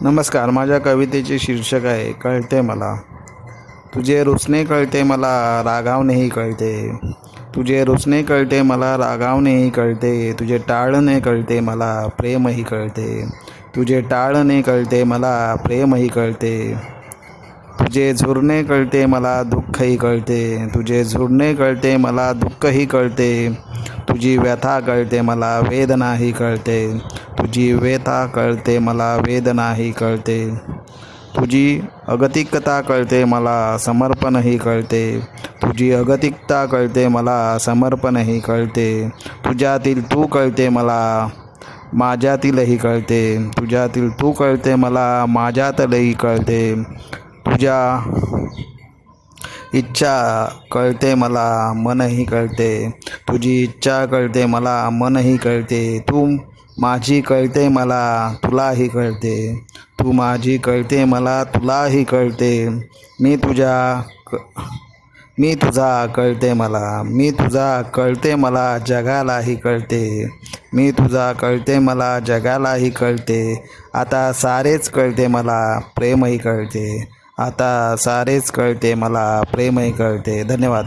नमस्कार माझ्या कवितेचे शीर्षक आहे कळते मला. तुझे रुसणे कळते मला रागावणेही कळते. तुझे रुसणे कळते मला रागावणेही कळते. तुझे टाळणे कळते मला प्रेमही कळते. तुझे टाळणे कळते मला प्रेमही कळते. तुझे झुरणे कळते मला दुःखही कळते. तुझे झुरणे कळते मला दुःखही कळते. तुझी व्यथा कळते मला वेदनाही कळते. तुझी व्यथा कळते मला वेदनाही कळते. तुझी अगतिकता कळते मला समर्पणही कळते. तुझी अगतिकता कळते मला समर्पणही कळते. तुझ्यातील तू कळते मला माझ्यातीलही कळते. तुझ्यातील तू कळते मला माझ्यातलंही कळते. तुझ्या इच्छा कळते मला मनही कळते. तुझी इच्छा कळते मला मनही कळते. तू माझी कळते मला तुलाही कळते. तू माझी कळते मला तुलाही कळते. मी तुझ्या क मी तुझा कळते मला. मी तुझा कळते मला जगालाही कळते. मी तुझा कळते मला जगालाही कळते. आता सारेच कळते मला प्रेमही कळते. आता सारेच कळते मला प्रेमही कळते. धन्यवाद.